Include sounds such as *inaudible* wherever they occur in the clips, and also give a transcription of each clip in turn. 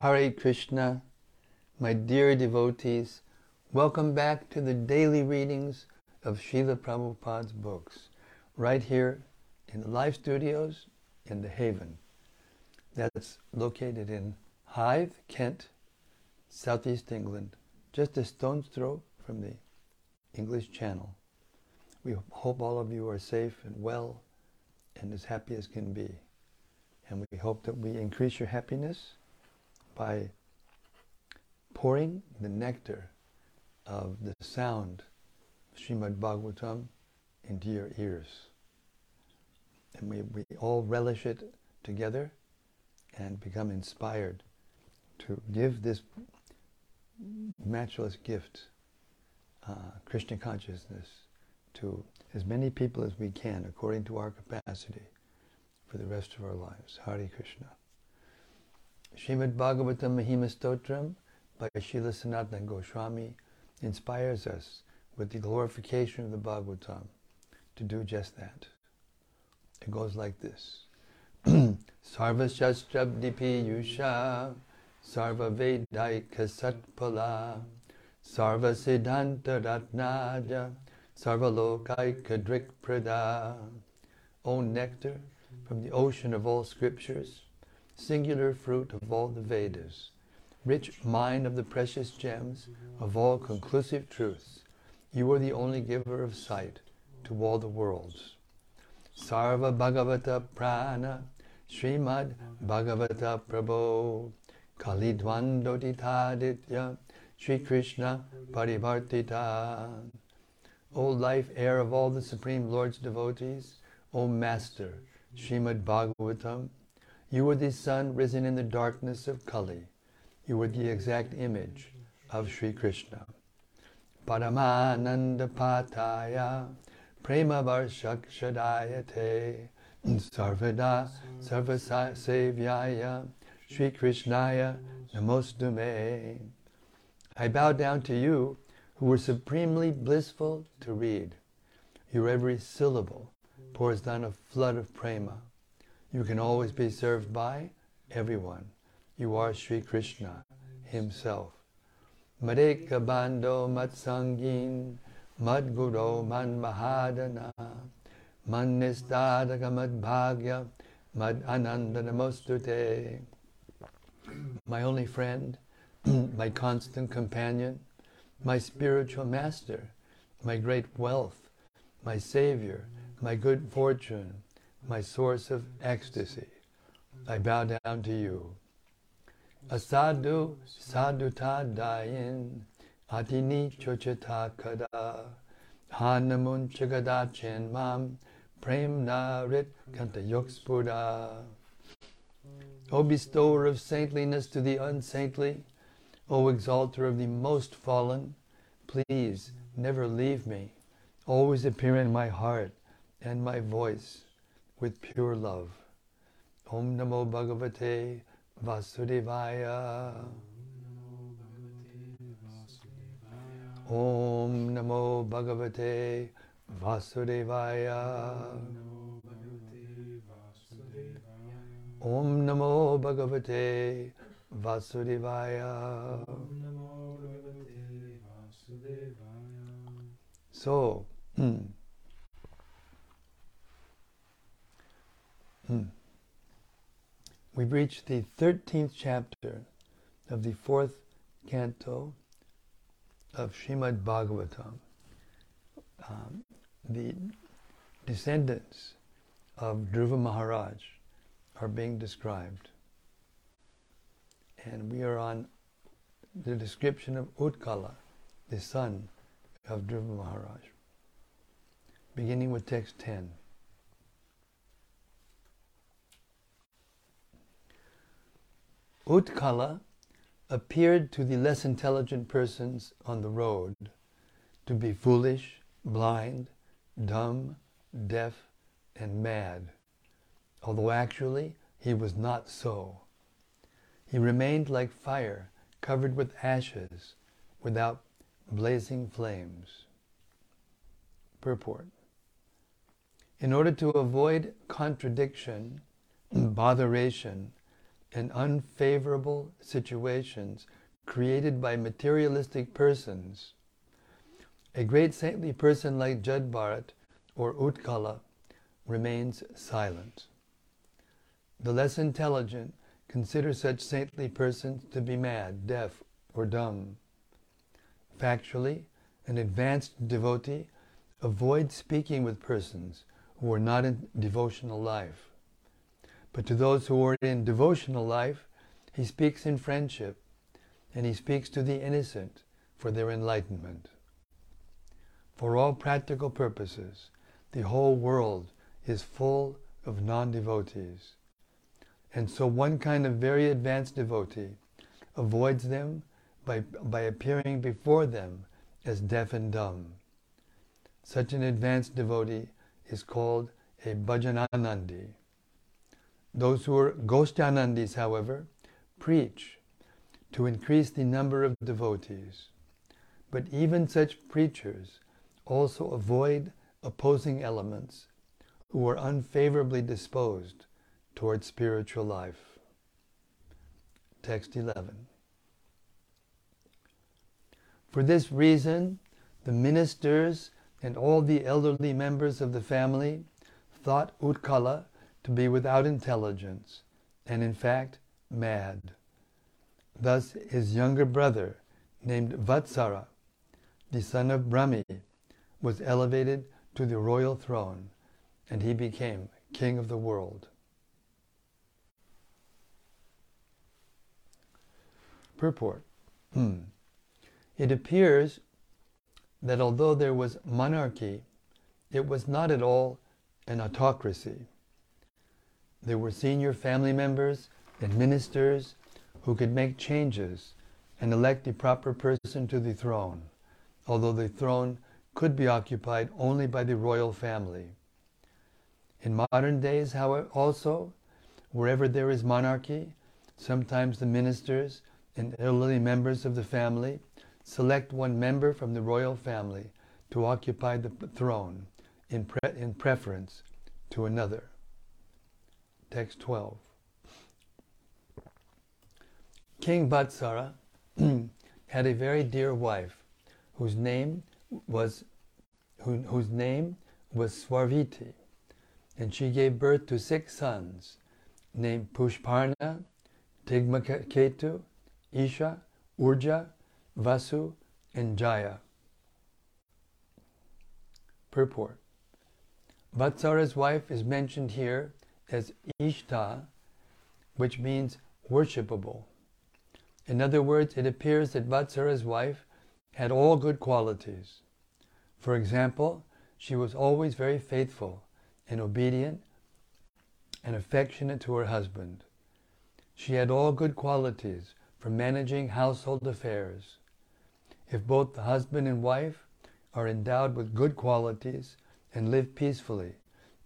Hare Krishna, my dear devotees, welcome back to the daily readings of Srila Prabhupada's books, right here in the live studios in the Haven. That's located in Hythe, Kent, southeast England, just a stone's throw from the English Channel. We hope all of you are safe and well and as happy as can be. And we hope that we increase your happiness by pouring the nectar of the sound of Srimad Bhagavatam into your ears. And we, we all relish it together and become inspired to give this matchless gift, uh, Krishna consciousness, to as many people as we can according to our capacity for the rest of our lives. Hari Krishna. Srimad Bhagavatam Mahima Stotram by Srila Sanatana Goswami inspires us with the glorification of the Bhagavatam to do just that. It goes like this. *clears throat* Sarva Shastrabdipi Yusha Sarva Vedaika Satpala Sarva Siddhanta Ratnaja Sarva Lokaika Drik Prada O nectar from the ocean of all scriptures, singular fruit of all the Vedas, rich mine of the precious gems of all conclusive truths, you are the only giver of sight to all the worlds. Sarva Bhagavata Prana Srimad Bhagavata Prabhu Kalidwandoditaditya Sri Krishna Parivartita O life air of all the Supreme Lord's devotees, O Master, Srimad Bhagavatam, you are the sun risen in the darkness of Kali. You are the exact image of Sri Krishna. Paramananda Pataya Prema Varshakshadayate Sarvada Sarvasavyaya Sri Krishnaya Namostume. I bow down to you who were supremely blissful to read. Your every syllable pours down a flood of prema. You can always be served by everyone. You are Sri Krishna himself. Bando Matsangin Madguru Man Mahadana Man Nistadaka Mad Bhagya Mad Ananda Namostute. My only friend, *clears throat* my constant companion, my spiritual master, my great wealth, my savior, my good fortune, my source of ecstasy. I bow down to you. Asadu saduta dayin atini chochata kada hanamun chagada chen mam prem narit kanta yokspura. O bestower of saintliness to the unsaintly, O exalter of the most fallen, please never leave me. Always appear in my heart and my voice with pure love. Om Namo Bhagavate Vasudevaya. Om Namo Bhagavate Vasudevaya. Om Namo Bhagavate Vasudevaya. So, hmm. Mm, mm, we've reached the 13th chapter of the fourth canto of Srimad Bhagavatam. Um, the descendants of Dhruva Maharaj are being described. And we are on the description of Utkala, the son of Dhruva Maharaj, beginning with text 10. Utkala appeared to the less intelligent persons on the road to be foolish, blind, dumb, deaf, and mad, although actually he was not so. He remained like fire covered with ashes without blazing flames. Purport. In order to avoid contradiction, and botheration, and unfavorable situations created by materialistic persons. A great saintly person like Jad Bharat or Utkala remains silent. The less intelligent consider such saintly persons to be mad, deaf, or dumb. Factually, an advanced devotee avoids speaking with persons who are not in devotional life. But to those who are in devotional life, he speaks in friendship, and he speaks to the innocent for their enlightenment. For all practical purposes, the whole world is full of non-devotees. And so one kind of very advanced devotee avoids them by, by appearing before them as deaf and dumb. Such an advanced devotee is called a bhajananandi. Those who are goshthyanandis, however, preach to increase the number of devotees. But even such preachers also avoid opposing elements who are unfavorably disposed toward spiritual life. Text 11. For this reason, the ministers and all the elderly members of the family thought Utkala to be without intelligence, and in fact mad. Thus his younger brother, named Vatsara, the son of Bhrami, was elevated to the royal throne, and he became king of the world. Purport. Hmm. It appears that although there was monarchy, it was not at all an autocracy. There were senior family members and ministers who could make changes and elect the proper person to the throne, although the throne could be occupied only by the royal family. In modern days, however, also, wherever there is monarchy, sometimes the ministers and elderly members of the family select one member from the royal family to occupy the throne in, pre- in preference to another. Text 12. King Vatsara *clears throat* had a very dear wife whose name was who, whose name was Swarviti, and she gave birth to six sons named Pushparna, Tigmaketu, Isha, Urja, Vasu, and Jaya. Purport Vatsara's wife is mentioned here as Ishta, which means worshipable. In other words, it appears that Vatsara's wife had all good qualities. For example, she was always very faithful and obedient and affectionate to her husband. She had all good qualities for managing household affairs. If both the husband and wife are endowed with good qualities and live peacefully,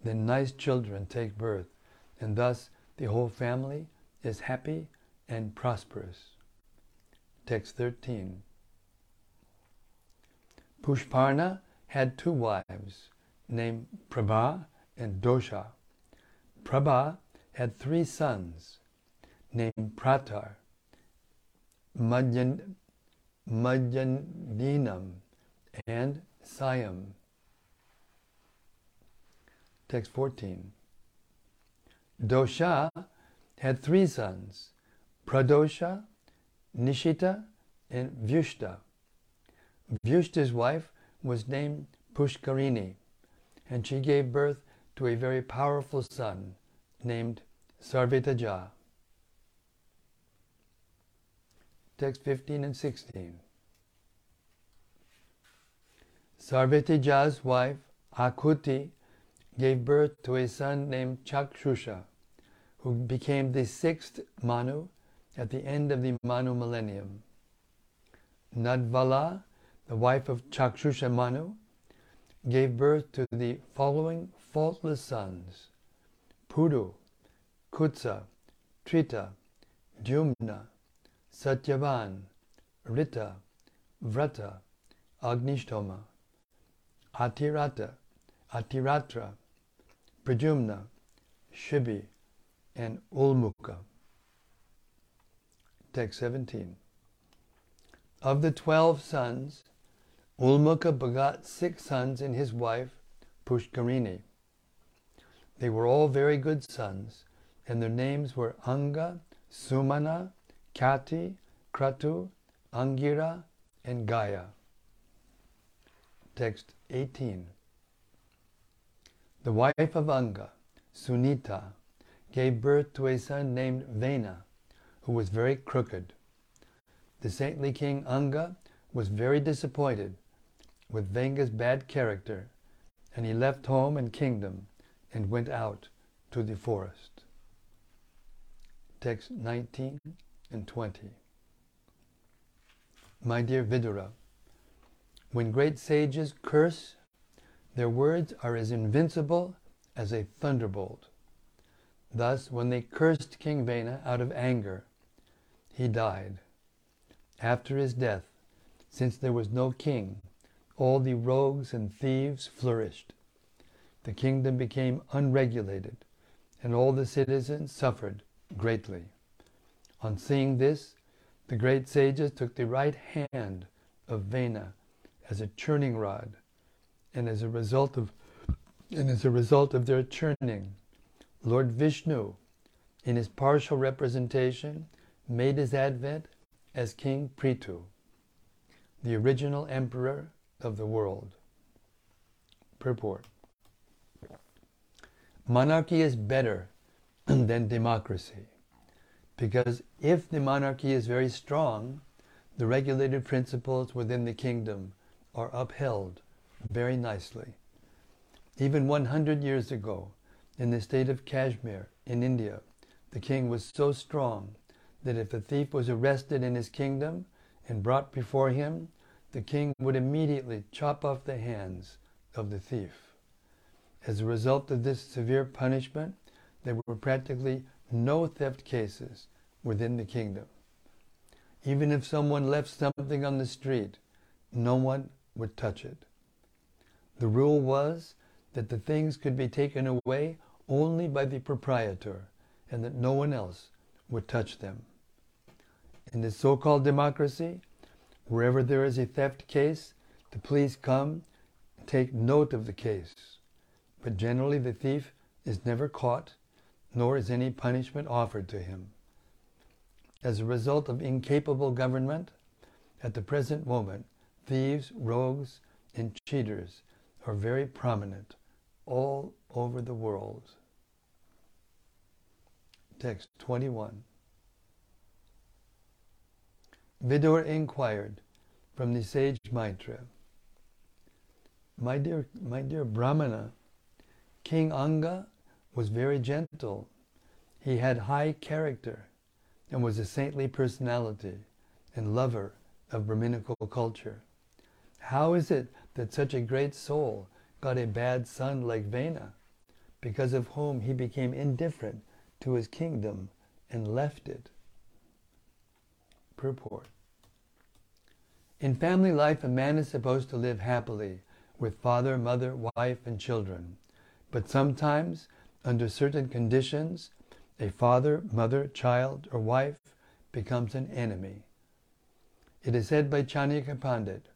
then nice children take birth, and thus the whole family is happy and prosperous. Text 13. Pushparna had two wives named Prabha and Dosha. Prabha had three sons named Pratar, Madhyan, Madhyanidinam, and Sayam. Text 14. Dosha had three sons, Pradosha, Nishita, and Vyushta. Vyushta's wife was named Pushkarini, and she gave birth to a very powerful son named Sarvetaja. Text 15 and 16. Sarvetaja's wife, Akuti, gave birth to a son named Chakshusha, who became the sixth Manu at the end of the Manu millennium. Nadvala, the wife of Chakshusha Manu, gave birth to the following faultless sons Puru, Kutsa, Trita, Dyumna, Satyavan, Rita, Vrata, Agnishtoma, Atirata, Atiratra, Pradyumna, Shibi, and Ulmuka. Text 17. Of the twelve sons, Ulmukha begot six sons and his wife, Pushkarini. They were all very good sons, and their names were Anga, Sumana, Kati, Kratu, Angira, and Gaya. Text 18. The wife of Anga, Sunita, gave birth to a son named Vena, who was very crooked. The saintly king Anga was very disappointed with Vena's bad character, and he left home and kingdom and went out to the forest. Text 19 and 20. My dear Vidura, when great sages curse, their words are as invincible as a thunderbolt. Thus, when they cursed King Vena out of anger, he died. After his death, since there was no king, all the rogues and thieves flourished. The kingdom became unregulated, and all the citizens suffered greatly. On seeing this, the great sages took the right hand of Vena as a churning rod, and as a result of and as a result of their churning, Lord Vishnu, in his partial representation, made his advent as King Prithu, the original emperor of the world. Purport Monarchy is better *clears throat* than democracy because if the monarchy is very strong, the regulated principles within the kingdom are upheld very nicely. Even 100 years ago, in the state of Kashmir in India, the king was so strong that if a thief was arrested in his kingdom and brought before him, the king would immediately chop off the hands of the thief. As a result of this severe punishment, there were practically no theft cases within the kingdom. Even if someone left something on the street, no one would touch it. The rule was that the things could be taken away only by the proprietor and that no one else would touch them. In this so called democracy, wherever there is a theft case, the police come and take note of the case. But generally, the thief is never caught, nor is any punishment offered to him. As a result of incapable government, at the present moment, thieves, rogues, and cheaters are very prominent all over the world. Text 21. Vidur inquired from the sage Maitra, My dear, my dear Brahmana, King Anga was very gentle. He had high character and was a saintly personality and lover of Brahminical culture. How is it that such a great soul got a bad son like Vena, because of whom he became indifferent to his kingdom and left it? Purport. In family life, a man is supposed to live happily with father, mother, wife, and children. But sometimes, under certain conditions, a father, mother, child, or wife becomes an enemy. It is said by Chanakya Pandit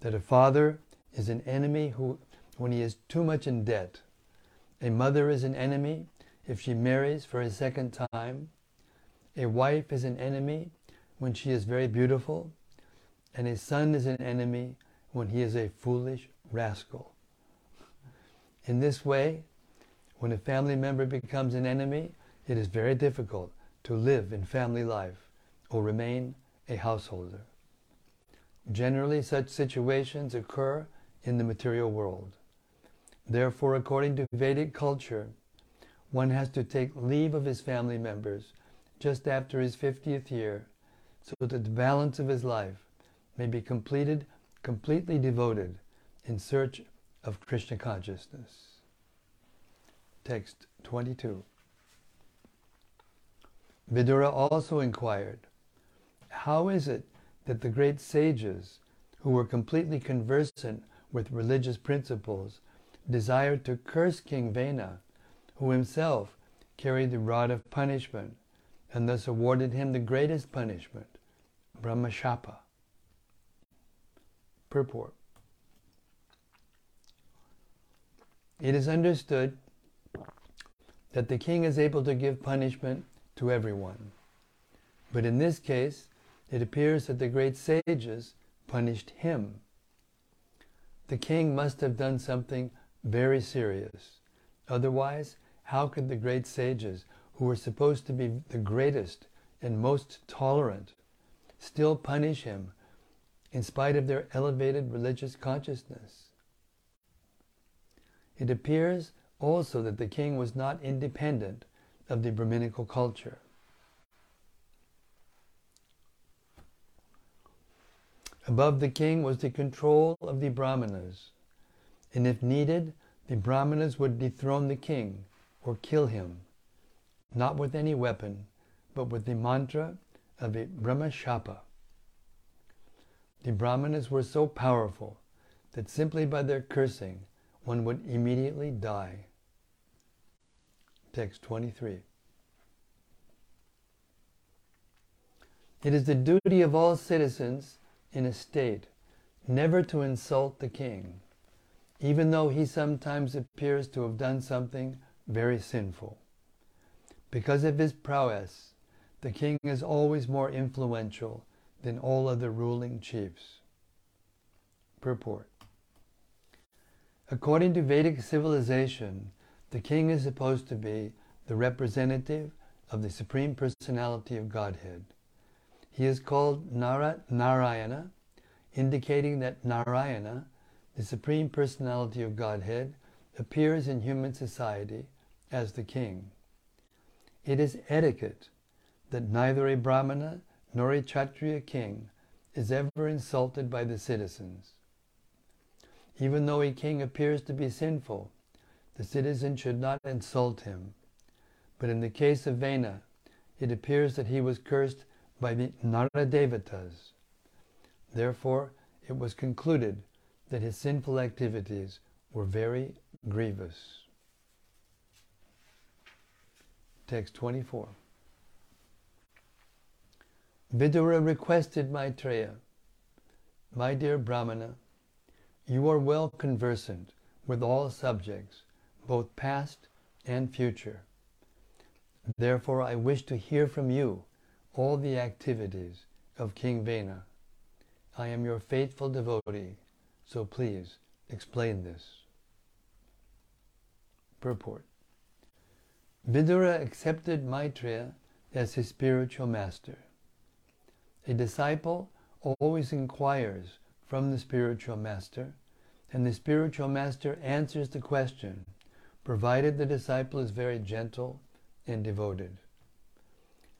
that a father is an enemy who, when he is too much in debt. A mother is an enemy if she marries for a second time. A wife is an enemy when she is very beautiful. And a son is an enemy when he is a foolish rascal. In this way, when a family member becomes an enemy, it is very difficult to live in family life or remain a householder. Generally, such situations occur in the material world. Therefore, according to Vedic culture, one has to take leave of his family members just after his 50th year so that the balance of his life may be completed, completely devoted in search of Krishna consciousness. Text 22. Vidura also inquired, How is it that the great sages, who were completely conversant with religious principles, desired to curse King Vena, who himself carried the rod of punishment, and thus awarded him the greatest punishment, Brahmashapa. Purport. It is understood that the king is able to give punishment to everyone. But in this case, it appears that the great sages punished him. The king must have done something very serious. Otherwise, how could the great sages, who were supposed to be the greatest and most tolerant, still punish him in spite of their elevated religious consciousness? It appears also that the king was not independent of the Brahminical culture. Above the king was the control of the Brahmanas, and if needed, the Brahmanas would dethrone the king or kill him, not with any weapon, but with the mantra of a Brahmashapa. The Brahmanas were so powerful that simply by their cursing one would immediately die. Text 23. It is the duty of all citizens in a state never to insult the king, even though he sometimes appears to have done something very sinful. Because of his prowess, the king is always more influential than all other ruling chiefs. Purport According to Vedic civilization, the king is supposed to be the representative of the Supreme Personality of Godhead. He is called Nara, Narayana, indicating that Narayana, the Supreme Personality of Godhead, appears in human society as the king. It is etiquette that neither a Brahmana nor a Kshatriya king is ever insulted by the citizens. Even though a king appears to be sinful, the citizen should not insult him. But in the case of Vena, it appears that he was cursed by the Naradevatas. Therefore, it was concluded that his sinful activities were very grievous. Text 24. Vidura requested Maitreya, My dear Brahmana, you are well conversant with all subjects, both past and future. Therefore, I wish to hear from you all the activities of King Vena. I am your faithful devotee, so please explain this. Purport Vidura accepted Maitreya as his spiritual master. A disciple always inquires from the spiritual master, and the spiritual master answers the question, provided the disciple is very gentle and devoted.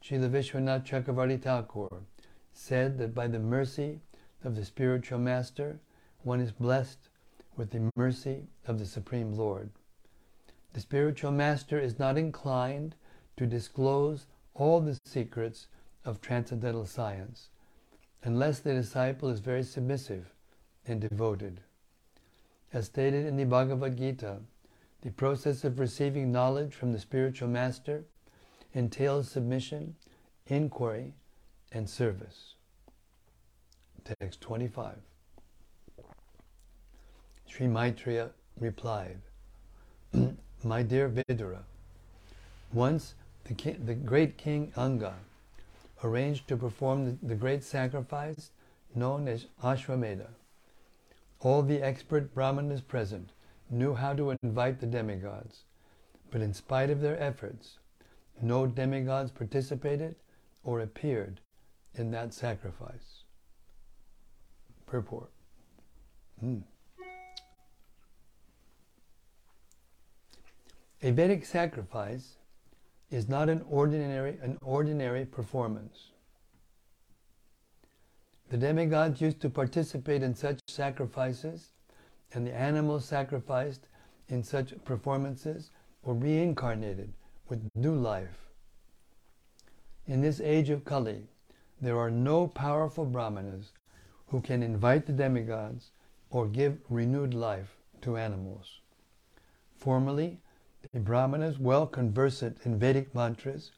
Srila Vishwanath Chakravarti Thakur said that by the mercy of the spiritual master, one is blessed with the mercy of the Supreme Lord. The spiritual master is not inclined to disclose all the secrets of transcendental science, unless the disciple is very submissive and devoted. As stated in the Bhagavad Gita, the process of receiving knowledge from the spiritual master entails submission, inquiry, and service. Text 25. Sri Maitreya replied, *clears throat* My dear Vidura, once the, the great king Anga arranged to perform the, the great sacrifice known as Ashwamedha. All the expert Brahmanas present knew how to invite the demigods, but in spite of their efforts, no demigods participated or appeared in that sacrifice. Purport. Mm. A Vedic sacrifice is not an ordinary, an ordinary performance. The demigods used to participate in such sacrifices, and the animals sacrificed in such performances were reincarnated with new life. In this age of Kali, there are no powerful brahmanas who can invite the demigods or give renewed life to animals. Formerly, the brahmanas, well conversant in Vedic mantras,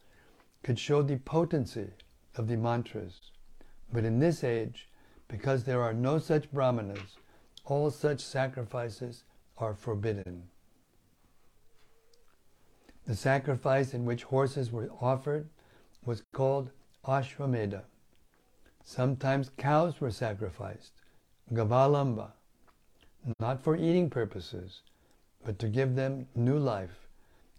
could show the potency of the mantras. But in this age, because there are no such brahmanas, all such sacrifices are forbidden. The sacrifice in which horses were offered was called Ashwamedha. Sometimes cows were sacrificed, Gavalamba, not for eating purposes, but to give them new life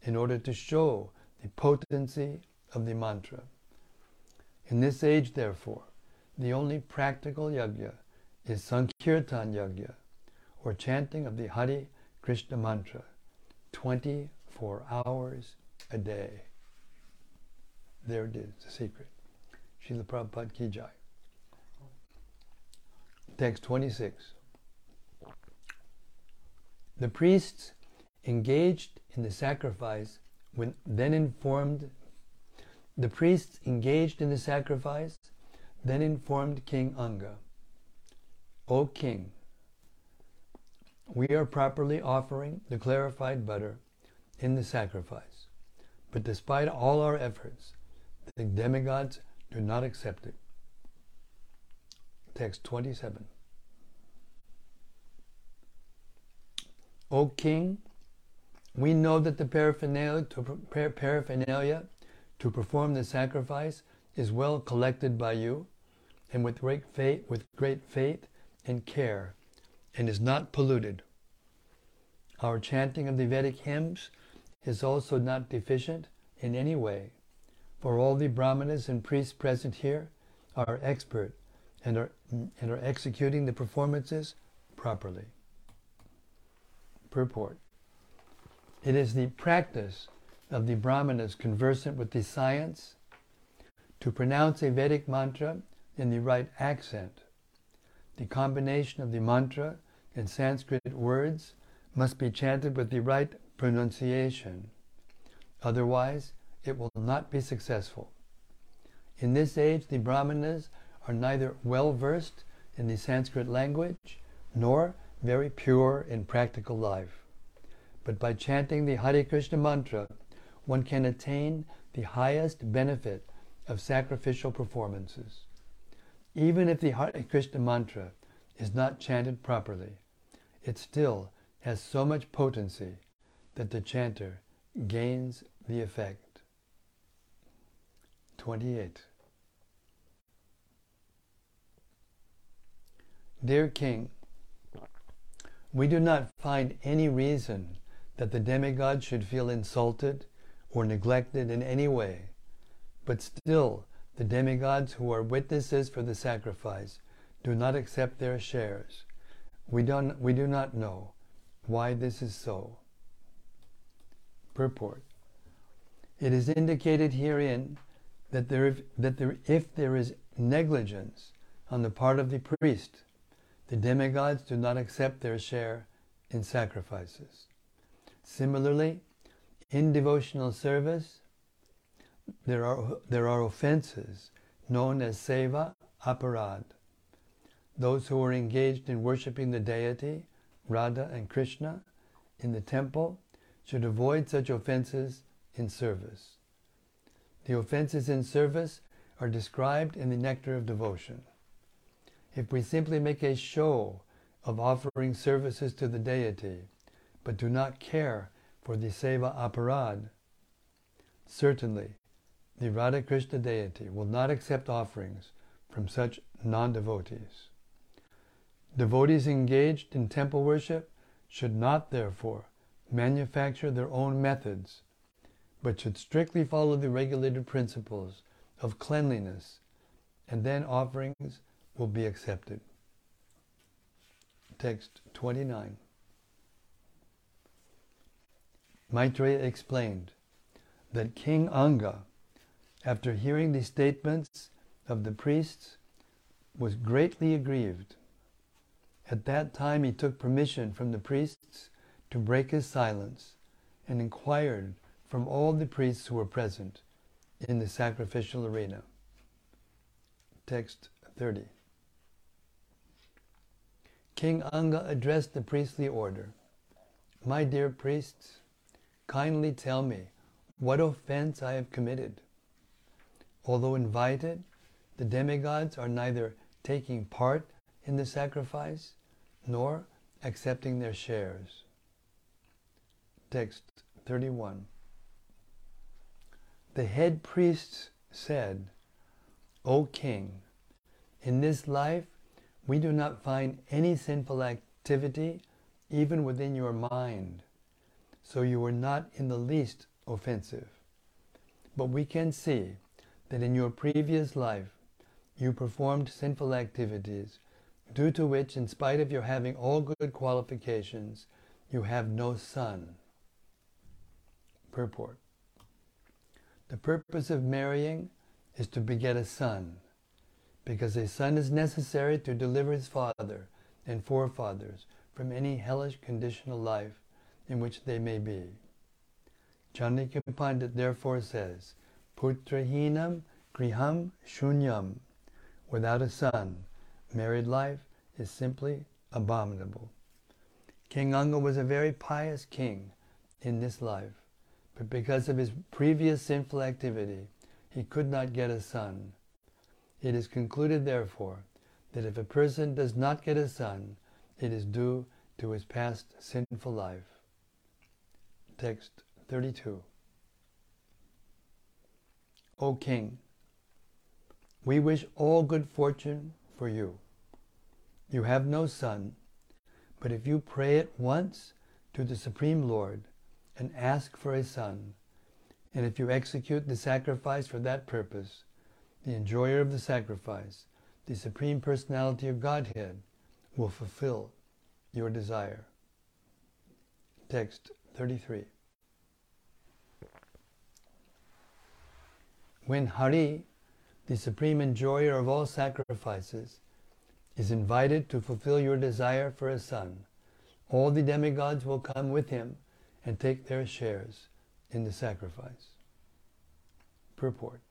in order to show the potency of the mantra. In this age, therefore, the only practical yajna is Sankirtan yajna, or chanting of the Hare Krishna mantra, 24 hours a day. There it is, the secret. Srila Prabhupada Ki Jai. Text 26. The priests engaged in the sacrifice when then informed the priests engaged in the sacrifice then informed King Anga, O king, we are properly offering the clarified butter in the sacrifice, but despite all our efforts, the demigods do not accept it. Text 27. O king, we know that the paraphernalia to, paraphernalia to perform the sacrifice is well collected by you and with great faith, with great faith and care and is not polluted. Our chanting of the Vedic hymns is also not deficient in any way, for all the brahmanas and priests present here are expert and are, and are executing the performances properly. Purport. It is the practice of the brahmanas conversant with the science to pronounce a Vedic mantra in the right accent. The combination of the mantra and Sanskrit words must be chanted with the right pronunciation. Otherwise, it will not be successful. In this age, the Brahmanas are neither well versed in the Sanskrit language nor very pure in practical life. But by chanting the Hare Krishna mantra, one can attain the highest benefit of sacrificial performances. Even if the Hare Krishna mantra is not chanted properly, it still has so much potency that the chanter gains the effect. 28. Dear King, we do not find any reason that the demigod should feel insulted or neglected in any way, but still the demigods who are witnesses for the sacrifice do not accept their shares. We, don't, we do not know why this is so. Purport. It is indicated herein that, there, that there, if there is negligence on the part of the priest, the demigods do not accept their share in sacrifices. Similarly, in devotional service, there are, there are offenses known as seva aparad. Those who are engaged in worshipping the deity, Radha and Krishna, in the temple should avoid such offenses in service. The offenses in service are described in the Nectar of Devotion. If we simply make a show of offering services to the deity, but do not care for the seva aparad, certainly the Radha Krishna deity will not accept offerings from such non devotees. Devotees engaged in temple worship should not, therefore, manufacture their own methods, but should strictly follow the regulated principles of cleanliness, and then offerings will be accepted. Text 29. Maitreya explained that King Anga after hearing the statements of the priests, was greatly aggrieved. At that time he took permission from the priests to break his silence and inquired from all the priests who were present in the sacrificial arena. Text 30. King Anga addressed the priestly order. My dear priests, kindly tell me what offense I have committed. although invited, the demigods are neither taking part in the sacrifice nor accepting their shares. Text 31. The head priests said, O king, in this life we do not find any sinful activity even within your mind, so you are not in the least offensive. But we can see that in your previous life you performed sinful activities, due to which, in spite of your having all good qualifications, you have no son. Purport. The purpose of marrying is to beget a son, because a son is necessary to deliver his father and forefathers from any hellish conditional life in which they may be. Chanakya Pandit therefore says, Putrahinam griham shunyam. Without a son, married life is simply abominable. King Anga was a very pious king in this life, but because of his previous sinful activity, he could not get a son. It is concluded, therefore, that if a person does not get a son, it is due to his past sinful life. Text 32. O King, we wish all good fortune for you. You have no son, but if you pray at once to the Supreme Lord and ask for a son, and if you execute the sacrifice for that purpose, the enjoyer of the sacrifice, the Supreme Personality of Godhead, will fulfill your desire. Text 33. When Hari, the supreme enjoyer of all sacrifices, is invited to fulfill your desire for a son, all the demigods will come with him and take their shares in the sacrifice. Purport.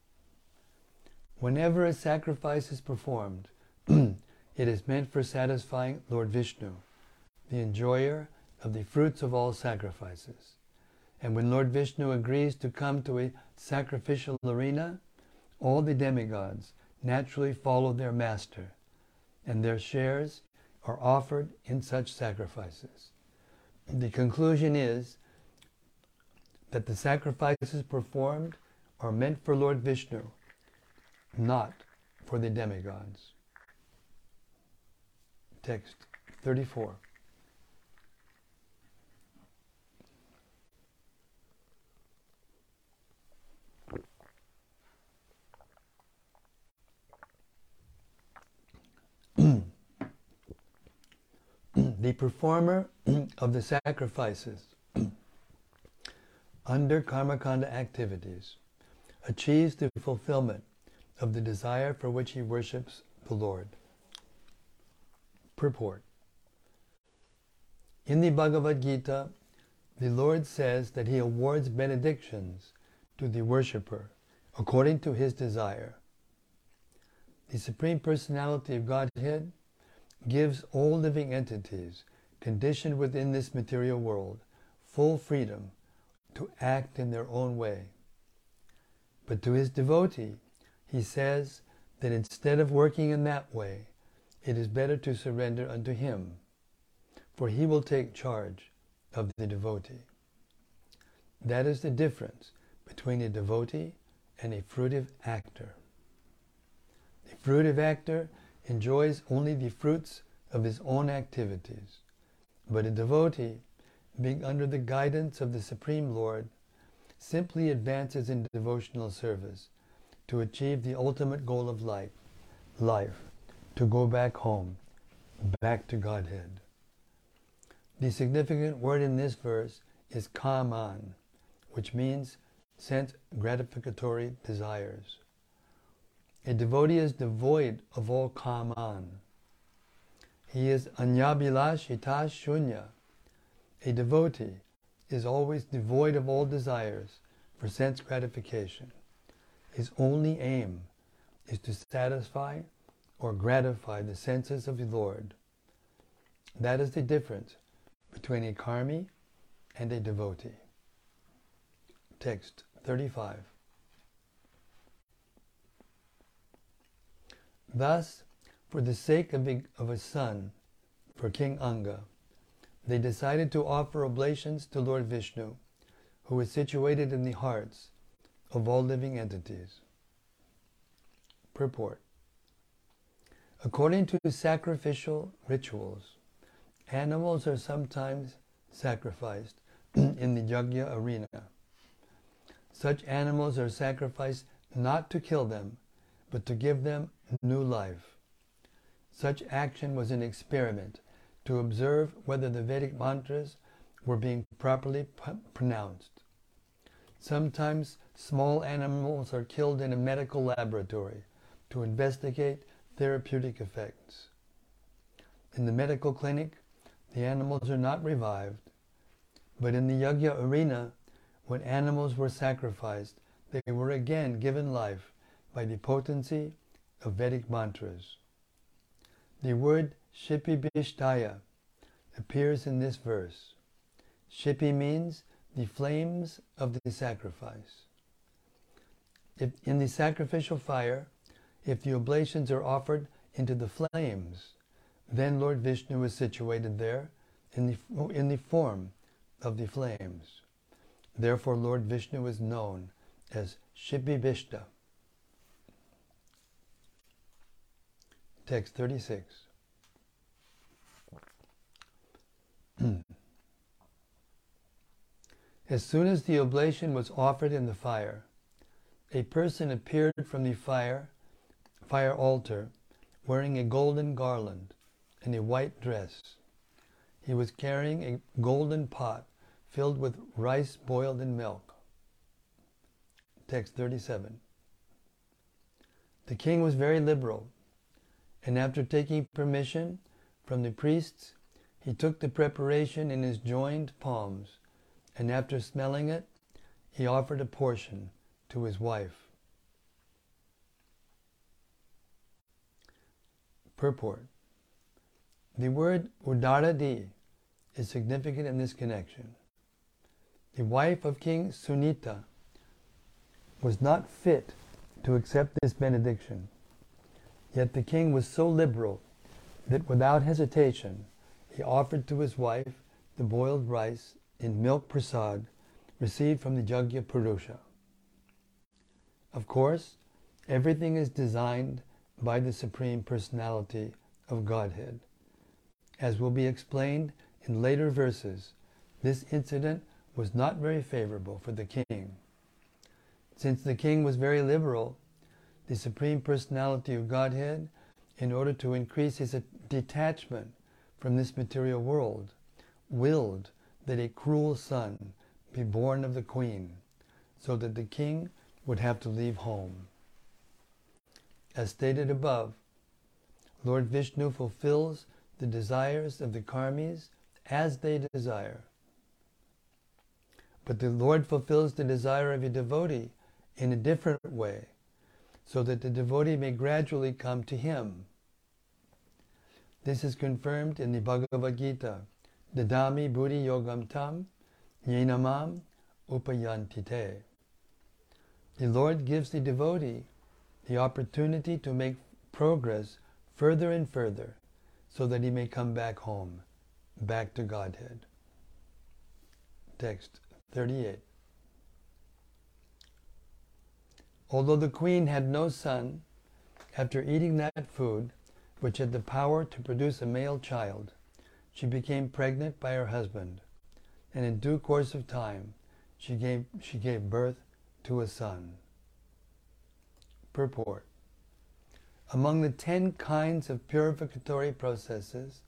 Whenever a sacrifice is performed, *clears throat* it is meant for satisfying Lord Vishnu, the enjoyer of the fruits of all sacrifices. And when Lord Vishnu agrees to come to a sacrificial arena, all the demigods naturally follow their master, and their shares are offered in such sacrifices. The conclusion is that the sacrifices performed are meant for Lord Vishnu, not for the demigods. Text 34. The performer *clears throat* of the sacrifices *clears throat* under karmakanda activities achieves the fulfillment of the desire for which he worships the Lord. Purport In the Bhagavad Gita, the Lord says that he awards benedictions to the worshipper according to his desire. The Supreme Personality of Godhead gives all living entities conditioned within this material world full freedom to act in their own way. But to his devotee, he says that instead of working in that way, it is better to surrender unto him, for he will take charge of the devotee. That is the difference between a devotee and a fruitive actor. The fruitive actor enjoys only the fruits of his own activities. But a devotee, being under the guidance of the Supreme Lord, simply advances in devotional service to achieve the ultimate goal of life, life, to go back home, back to Godhead. The significant word in this verse is kaman, which means sense gratificatory desires. A devotee is devoid of all kaman. He is anyabhilash hitash shunya. A devotee is always devoid of all desires for sense gratification. His only aim is to satisfy or gratify the senses of the Lord. That is the difference between a karmi and a devotee. Text 35. Thus, for the sake of a, of son, for King Anga, they decided to offer oblations to Lord Vishnu, who is situated in the hearts of all living entities. Purport According to sacrificial rituals, animals are sometimes sacrificed *clears throat* in the yajna arena. Such animals are sacrificed not to kill them, but to give them new life. Such action was an experiment to observe whether the Vedic mantras were being properly p- pronounced. Sometimes small animals are killed in a medical laboratory to investigate therapeutic effects. In the medical clinic, the animals are not revived, but in the yajna arena, when animals were sacrificed, they were again given life by the potency of Vedic mantras. The word Shipivishtaya appears in this verse. Shipi means the flames of the sacrifice. If in the sacrificial fire, if the oblations are offered into the flames, then Lord Vishnu is situated there in the, in the form of the flames. Therefore, Lord Vishnu is known as Shipivishta. Text 36. *clears throat* as soon as the oblation was offered in the fire, a person appeared from the fire, fire altar wearing a golden garland and a white dress. He was carrying a golden pot filled with rice boiled in milk. Text 37. The king was very liberal, and after taking permission from the priests, he took the preparation in his joined palms, and after smelling it, he offered a portion to his wife. Purport The word Udaradi is significant in this connection. The wife of King Sunita was not fit to accept this benediction. Yet the king was so liberal that without hesitation he offered to his wife the boiled rice in milk prasad received from the Yajna Purusha. Of course, everything is designed by the Supreme Personality of Godhead. As will be explained in later verses, this incident was not very favorable for the king. Since the king was very liberal, the Supreme Personality of Godhead, in order to increase his detachment from this material world, willed that a cruel son be born of the queen, so that the king would have to leave home. As stated above, Lord Vishnu fulfills the desires of the karmis as they desire. But the Lord fulfills the desire of a devotee in a different way, so that the devotee may gradually come to him. This is confirmed in the Bhagavad Gita, Dadami Buddhi Yogam Tam, Yenamam Upayantite. The Lord gives the devotee the opportunity to make progress further and further so that he may come back home, back to Godhead. Text 38. Although the queen had no son, after eating that food, which had the power to produce a male child, she became pregnant by her husband, and in due course of time she gave, she gave birth to a son. Purport Among the ten kinds of purificatory processes,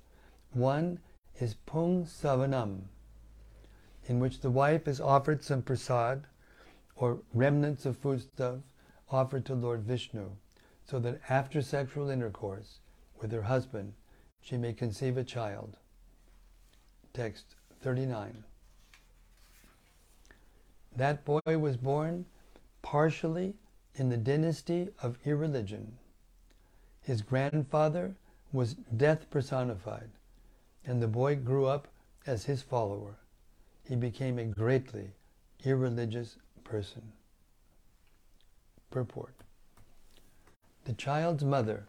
one is pumsavanam, in which the wife is offered some prasad or remnants of foodstuff offered to Lord Vishnu, so that after sexual intercourse with her husband, she may conceive a child. Text 39. That boy was born partially in the dynasty of irreligion. His grandfather was death personified, and the boy grew up as his follower. He became a greatly irreligious person. Purport The child's mother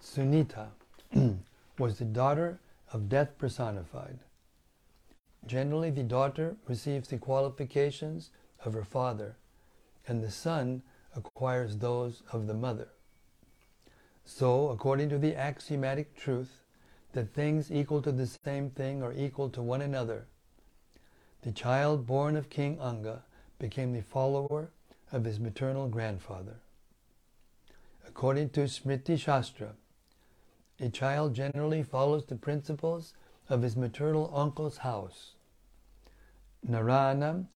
Sunita *clears throat* was the daughter of death personified. Generally, the daughter receives the qualifications of her father, and the son acquires those of the mother. So, according to the axiomatic truth that things equal to the same thing are equal to one another, the child born of King Anga became the follower of his maternal grandfather. According to Smriti Shastra, a child generally follows the principles of his maternal uncle's house. Narana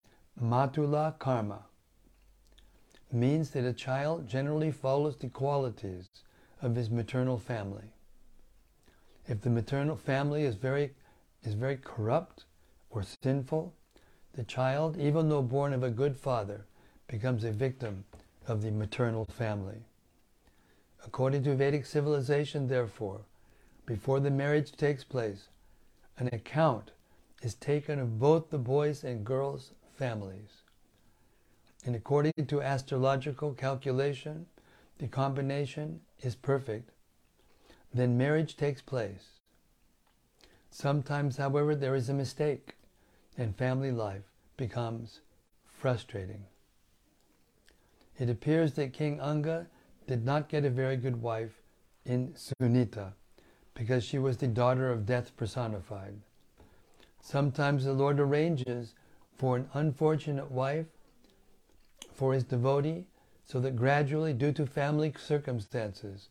Matula Karma means that a child generally follows the qualities of his maternal family. If the maternal family is very, is very corrupt or sinful, the child, even though born of a good father, becomes a victim of the maternal family. According to Vedic civilization, therefore, before the marriage takes place, an account is taken of both the boys and girls' families. And according to astrological calculation, the combination is perfect. Then marriage takes place. Sometimes, however, there is a mistake, and family life becomes frustrating. It appears that King Anga did not get a very good wife in Sunita because she was the daughter of death personified. Sometimes the Lord arranges for an unfortunate wife for his devotee so that gradually, due to family circumstances,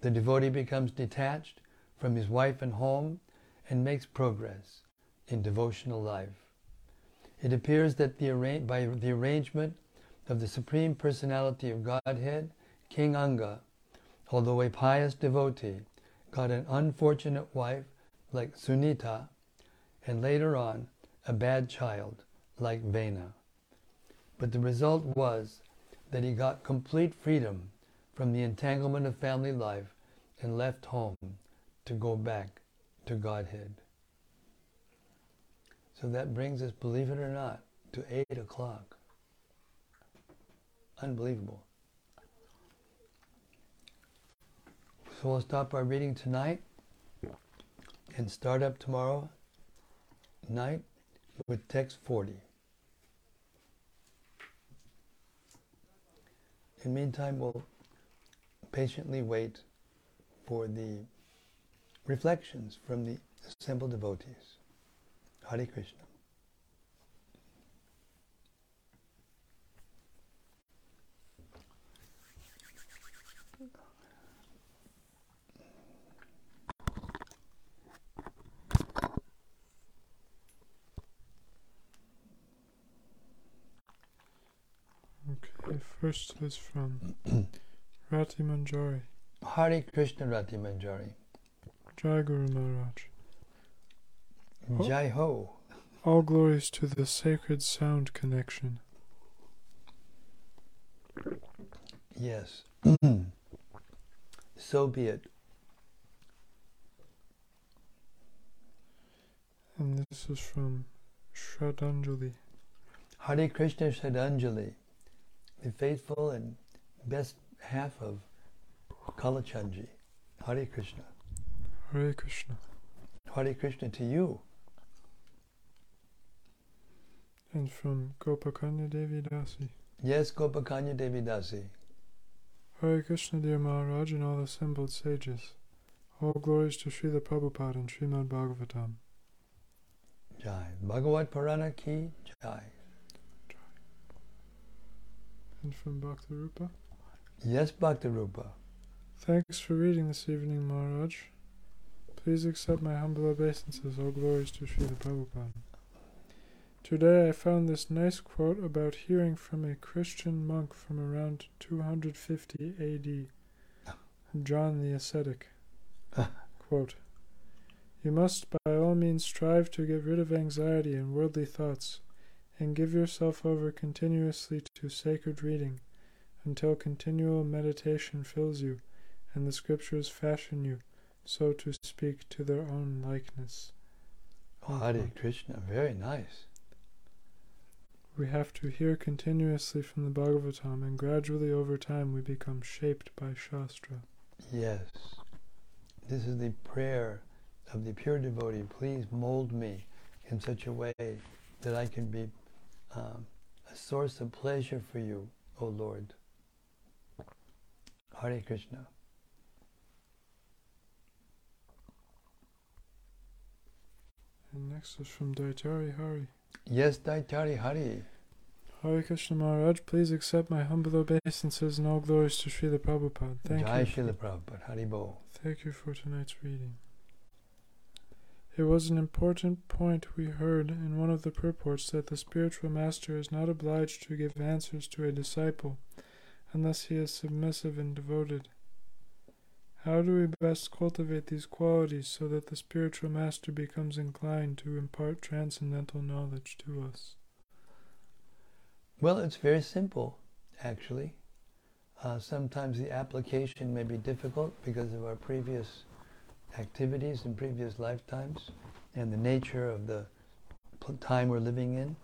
the devotee becomes detached from his wife and home and makes progress in devotional life. It appears that the, by the arrangement of the Supreme Personality of Godhead, King Anga, although a pious devotee, got an unfortunate wife like Sunita, and later on a bad child like Vena. But the result was that he got complete freedom from the entanglement of family life and left home to go back to Godhead. So that brings us, believe it or not, to 8 o'clock. Unbelievable. So we'll stop our reading tonight and start up tomorrow night with text 40. In the meantime, we'll patiently wait for the reflections from the assembled devotees. Hare Krishna. Okay, first is from *clears throat* Rati Manjari. Hare Krishna Rati Manjari. Jai Guru Maharaj. Oh. Jai Ho. All glories to the sacred sound connection. Yes. *clears throat* so be it. And this is from Shraddhanjali. Hare Krishna Shraddhanjali, the faithful and best half of Kalachandji. Hare Krishna. Hare Krishna. Hare Krishna to you. And from Gopakanya Devi Dasi. Yes, Gopakanya Devi Dasi. Hare Krishna, dear Maharaj, and all assembled sages. All glories to Srila Prabhupada and Srimad Bhagavatam. Jai. Bhagavad Purana ki Jai. And from Bhakti Rupa. Yes, Bhakti Rupa. Thanks for reading this evening, Maharaj. Please accept my humble obeisances. All glories to Srila Prabhupada. Today I found this nice quote about hearing from a Christian monk from around 250 AD, John the Ascetic. *laughs* quote, You must by all means strive to get rid of anxiety and worldly thoughts, and give yourself over continuously to sacred reading, until continual meditation fills you, and the scriptures fashion you, so to speak, to their own likeness. Oh, Hare Krishna, very nice. We have to hear continuously from the Bhagavatam, and gradually over time we become shaped by Shastra. Yes. this is the prayer of the pure devotee. Please mold me in such a way that I can be um, a source of pleasure for you, O Lord. Hare Krishna. And next is from Daitari Hari. Yes, Daitari Hari. Hare Krishna Maharaj, please accept my humble obeisances and all glories to Srila Prabhupada. Thank Jai you. Srila Prabhupada. Hari Bo. Thank you for tonight's reading. It was an important point we heard in one of the purports that the spiritual master is not obliged to give answers to a disciple unless he is submissive and devoted. How do we best cultivate these qualities so that the spiritual master becomes inclined to impart transcendental knowledge to us? Well, it's very simple, actually. Uh, sometimes the application may be difficult because of our previous activities in previous lifetimes and the nature of the time we're living in.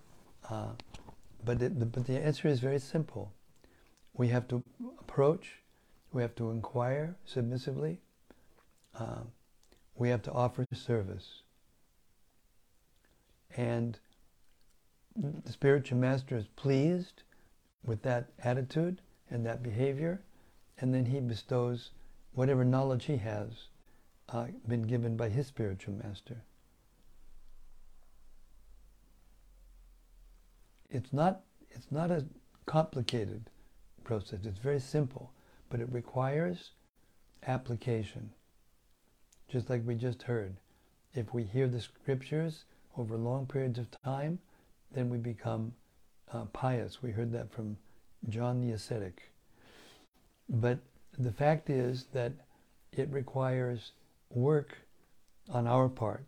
Uh, but, it, the, but the answer is very simple. We have to approach, we have to inquire submissively, uh, we have to offer service. And the spiritual master is pleased with that attitude and that behavior, and then he bestows whatever knowledge he has uh, been given by his spiritual master. It's not, it's not a complicated process, it's very simple, but it requires application. Just like we just heard. If we hear the scriptures over long periods of time, then we become uh, pious. We heard that from John the ascetic. But the fact is that it requires work on our part.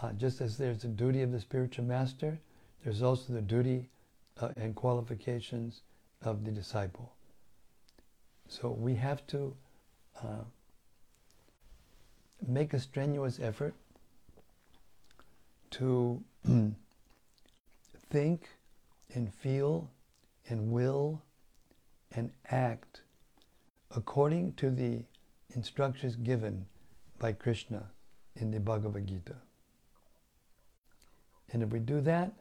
Uh, just as there's the duty of the spiritual master, there's also the duty uh, and qualifications of the disciple. So we have to uh, make a strenuous effort to *clears throat* think and feel and will and act according to the instructions given by Krishna in the Bhagavad Gita. And if we do that,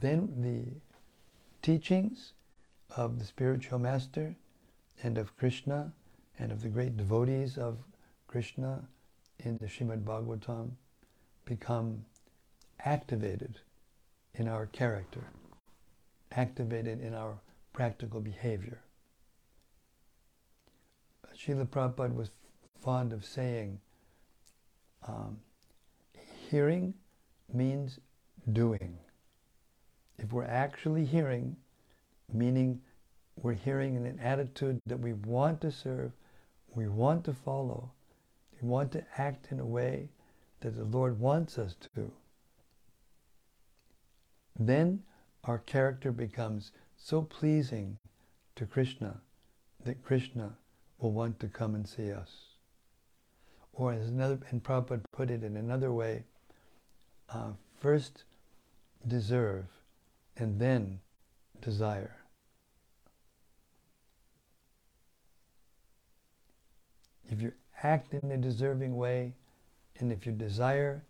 then the teachings of the spiritual master and of Krishna and of the great devotees of Krishna in the Srimad Bhagavatam become activated in our character, activated in our practical behavior. Srila Prabhupada was fond of saying, um, hearing means doing. If we're actually hearing, meaning we're hearing in an attitude that we want to serve, we want to follow, we want to act in a way that the Lord wants us to, then our character becomes so pleasing to Krishna that Krishna will want to come and see us. Or as another, and Prabhupada put it in another way, uh, first deserve and then desire. If you act in a deserving way, and if you desire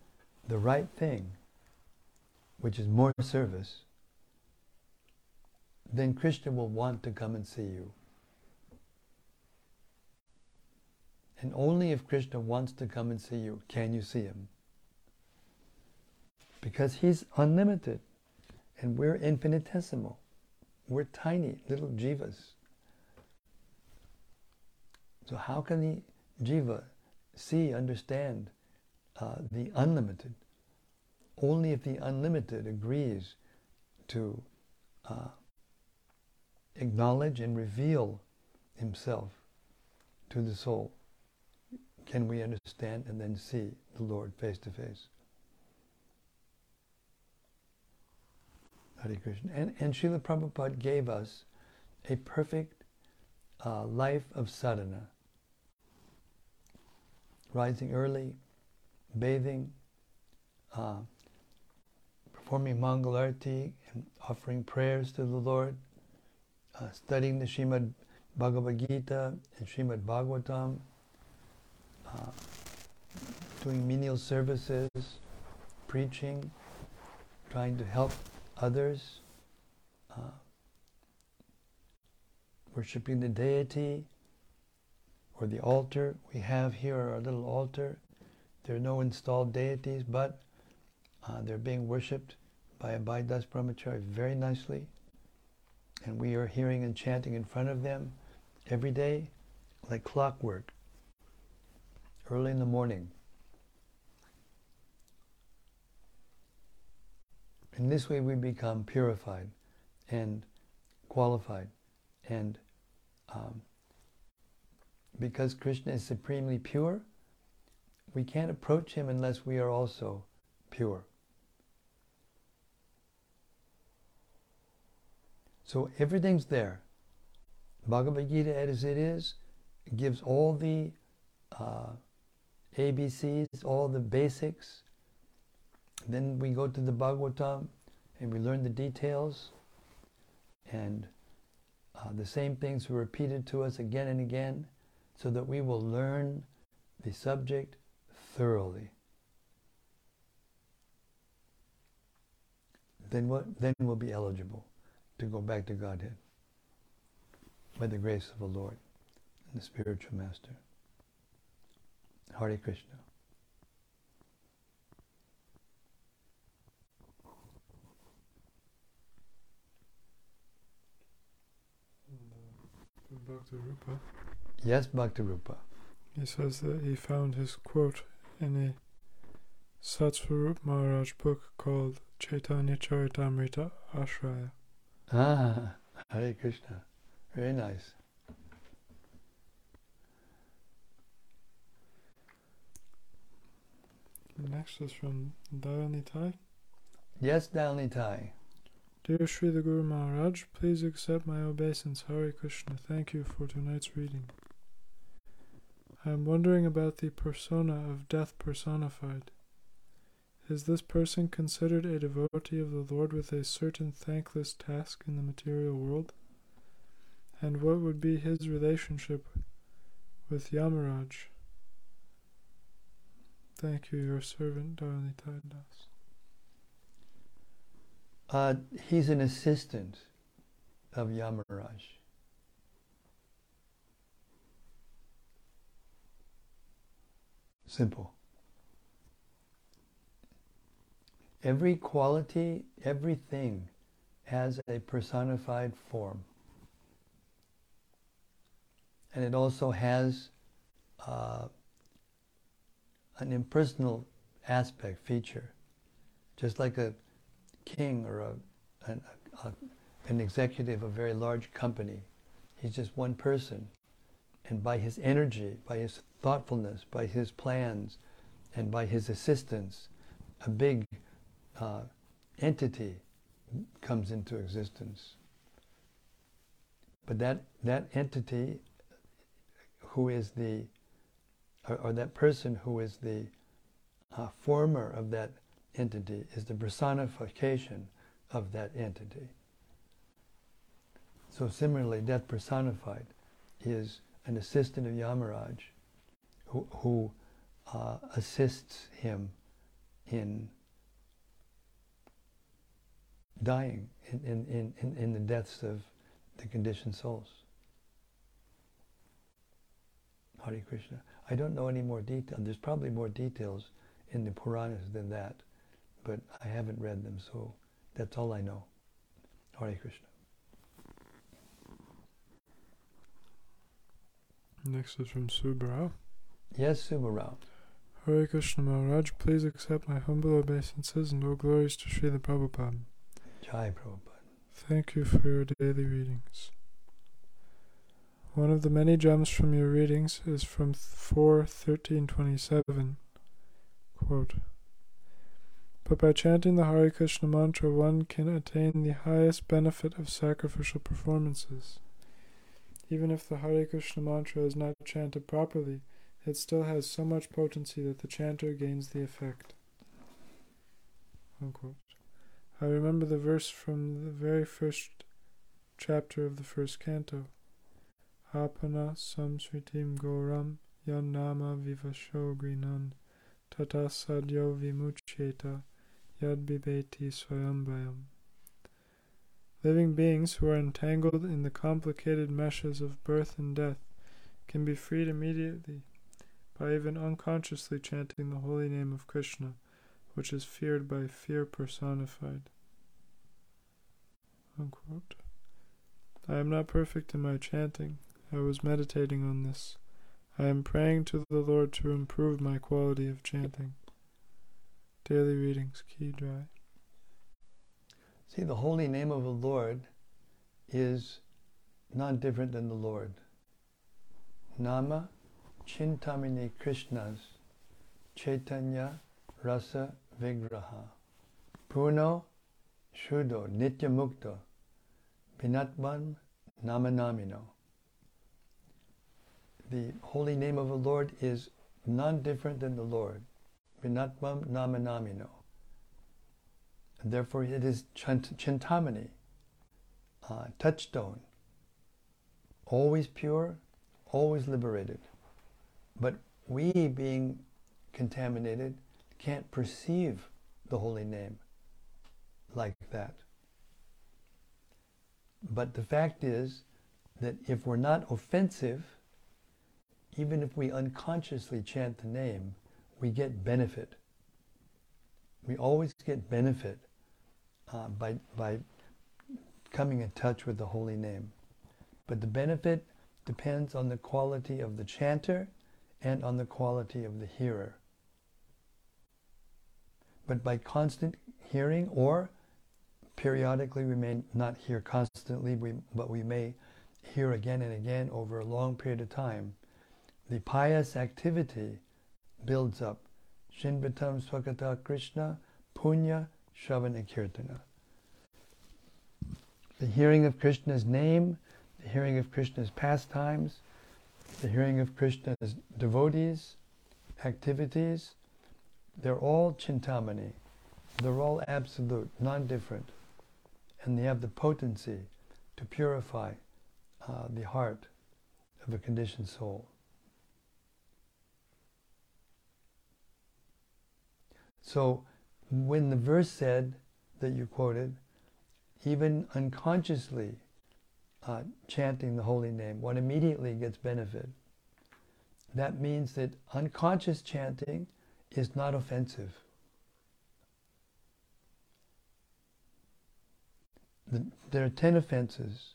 the right thing, which is more service, then Krishna will want to come and see you. And only if Krishna wants to come and see you can you see him. Because he's unlimited and we're infinitesimal. We're tiny little jivas. So how can the jiva see, understand uh, the unlimited? Only if the unlimited agrees to uh, acknowledge and reveal himself to the soul can we understand and then see the Lord face to face. Hare Krishna. And, and Srila Prabhupada gave us a perfect uh, life of sadhana. Rising early, bathing, uh, performing Mangalarti and offering prayers to the Lord, uh, studying the Shrimad Bhagavad Gita and Srimad Bhagavatam, uh, doing menial services, preaching, trying to help others, uh, worshipping the deity or the altar. We have here our little altar. There are no installed deities, but uh, they're being worshipped by Abhay Das Brahmachari very nicely. And we are hearing and chanting in front of them every day like clockwork, early in the morning. In this way, we become purified and qualified. And um, because Krishna is supremely pure, we can't approach him unless we are also pure. So everything's there. Bhagavad Gita, as it is, gives all the uh, ABCs, all the basics. Then we go to the Bhagavatam and we learn the details. And uh, the same things are repeated to us again and again so that we will learn the subject thoroughly. Then, what, then we'll be eligible to go back to Godhead by the grace of the Lord and the spiritual master. Hare Krishna. Bhakti Rupa. Yes, Bhakti Rupa. He says that he found his quote in a Satsvarup Maharaj book called Chaitanya Charitamrita Ashraya. Ah, Hare Krishna. Very nice. Next is from Dayanitai. Yes, Dalnitai. Dear Sri the Guru Maharaj, please accept my obeisance. Hare Krishna. Thank you for tonight's reading. I am wondering about the persona of death personified. Is this person considered a devotee of the Lord with a certain thankless task in the material world? And what would be his relationship with Yamaraj? Thank you, your servant, Dharanitai Das. Uh, he's an assistant of Yamaraj. Simple. Every quality, everything has a personified form. And it also has uh, an impersonal aspect, feature. Just like a king or a, an, a, an executive of a very large company. He's just one person. And by his energy, by his thoughtfulness, by his plans, and by his assistance, a big uh, entity comes into existence. But that, that entity who is the, or, or that person who is the uh, former of that entity is the personification of that entity. So similarly, death personified is an assistant of Yamaraj who, who uh, assists him in dying in, in, in, in the deaths of the conditioned souls. Hare Krishna. I don't know any more detail. There's probably more details in the Puranas than that, but I haven't read them, so that's all I know. Hare Krishna. Next is from Subarao. Yes, Subarao. Hare Krishna Maharaj, please accept my humble obeisances and all glories to Srila Prabhupada. Jai Prabhupada. Thank you for your daily readings. One of the many gems from your readings is from 4.13.27. Quote, But by chanting the Hare Krishna mantra, one can attain the highest benefit of sacrificial performances. Even if the Hare Krishna mantra is not chanted properly, it still has so much potency that the chanter gains the effect. Unquote. I remember the verse from the very first chapter of the first canto. Apana samsritim goram yan nama vivasho grinan tata sadyo vimucheta yad bibeti swayambhayam. Living beings who are entangled in the complicated meshes of birth and death can be freed immediately by even unconsciously chanting the holy name of Krishna, which is feared by fear personified. Unquote. I am not perfect in my chanting. I was meditating on this. I am praying to the Lord to improve my quality of chanting. Daily readings, key dry. See, the holy name of the Lord is not different than the Lord. Nama Chintamani Krishnas Chaitanya Rasa Vigraha Purno Shuddho Nitya Mukta Vinatvan Namanamino. The holy name of the Lord is none different than the Lord. Vinatvam Namanamino. And therefore it is Chintamani, uh, touchstone, always pure, always liberated. But we, being contaminated, can't perceive the holy name like that. But the fact is that if we're not offensive, even if we unconsciously chant the name, we get benefit. We always get benefit uh, by, by coming in touch with the holy name. But the benefit depends on the quality of the chanter and on the quality of the hearer. But by constant hearing, or periodically we may not hear constantly, we, but we may hear again and again over a long period of time, the pious activity builds up. Shrinvatam Swakatha Krishna Punya Shravana Kirtana. The hearing of Krishna's name, the hearing of Krishna's pastimes, the hearing of Krishna's devotees, activities, they're all chintamani. They're all absolute, non-different. And they have the potency to purify uh, the heart of a conditioned soul. So when the verse said that you quoted, even unconsciously uh, chanting the holy name, one immediately gets benefit. That means that unconscious chanting is not offensive. The, there are 10 offenses,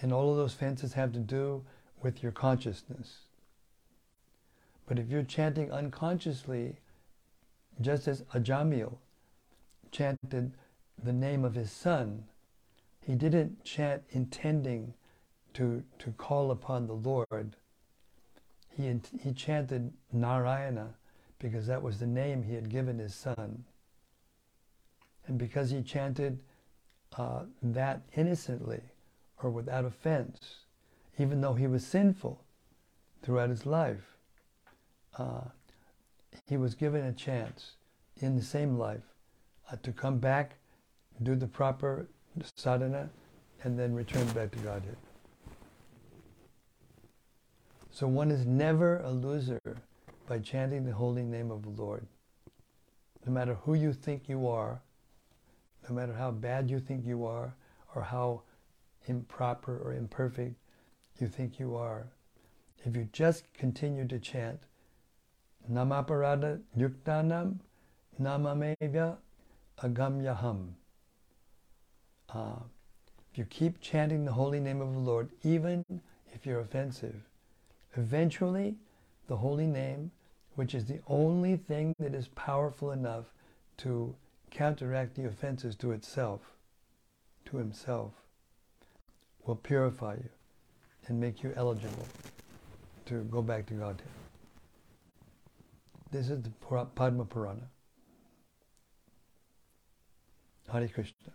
and all of those offenses have to do with your consciousness. But if you're chanting unconsciously, just as Ajamil chanted the name of his son, he didn't chant intending to, to call upon the Lord. He, he chanted Narayana because that was the name he had given his son. And because he chanted uh, that innocently or without offense, even though he was sinful throughout his life, uh, he was given a chance in the same life uh, to come back, do the proper sadhana, and then return back to Godhead. So one is never a loser by chanting the holy name of the Lord. No matter who you think you are, no matter how bad you think you are, or how improper or imperfect you think you are, if you just continue to chant Namaparadha Yuktanam Namameva Agamyaham. Uh, if you keep chanting the holy name of the Lord, even if you're offensive, eventually the holy name, which is the only thing that is powerful enough to counteract the offenses to itself, to himself, will purify you and make you eligible to go back to Godhead. This is the Padma Purana. Hare Krishna.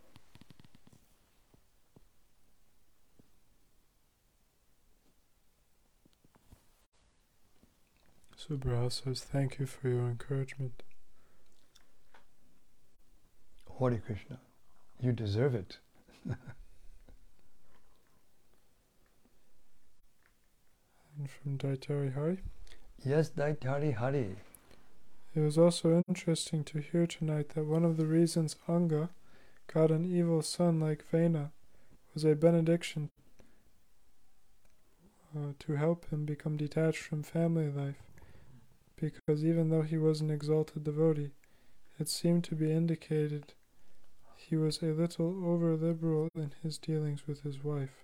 Subra says, Thank you for your encouragement. Hare Krishna. You deserve it. *laughs* And from Daitari Hari. Yes, Daitari Hari. It was also interesting to hear tonight that one of the reasons Anga got an evil son like Vena was a benediction uh, to help him become detached from family life, because even though he was an exalted devotee, it seemed to be indicated he was a little over liberal in his dealings with his wife.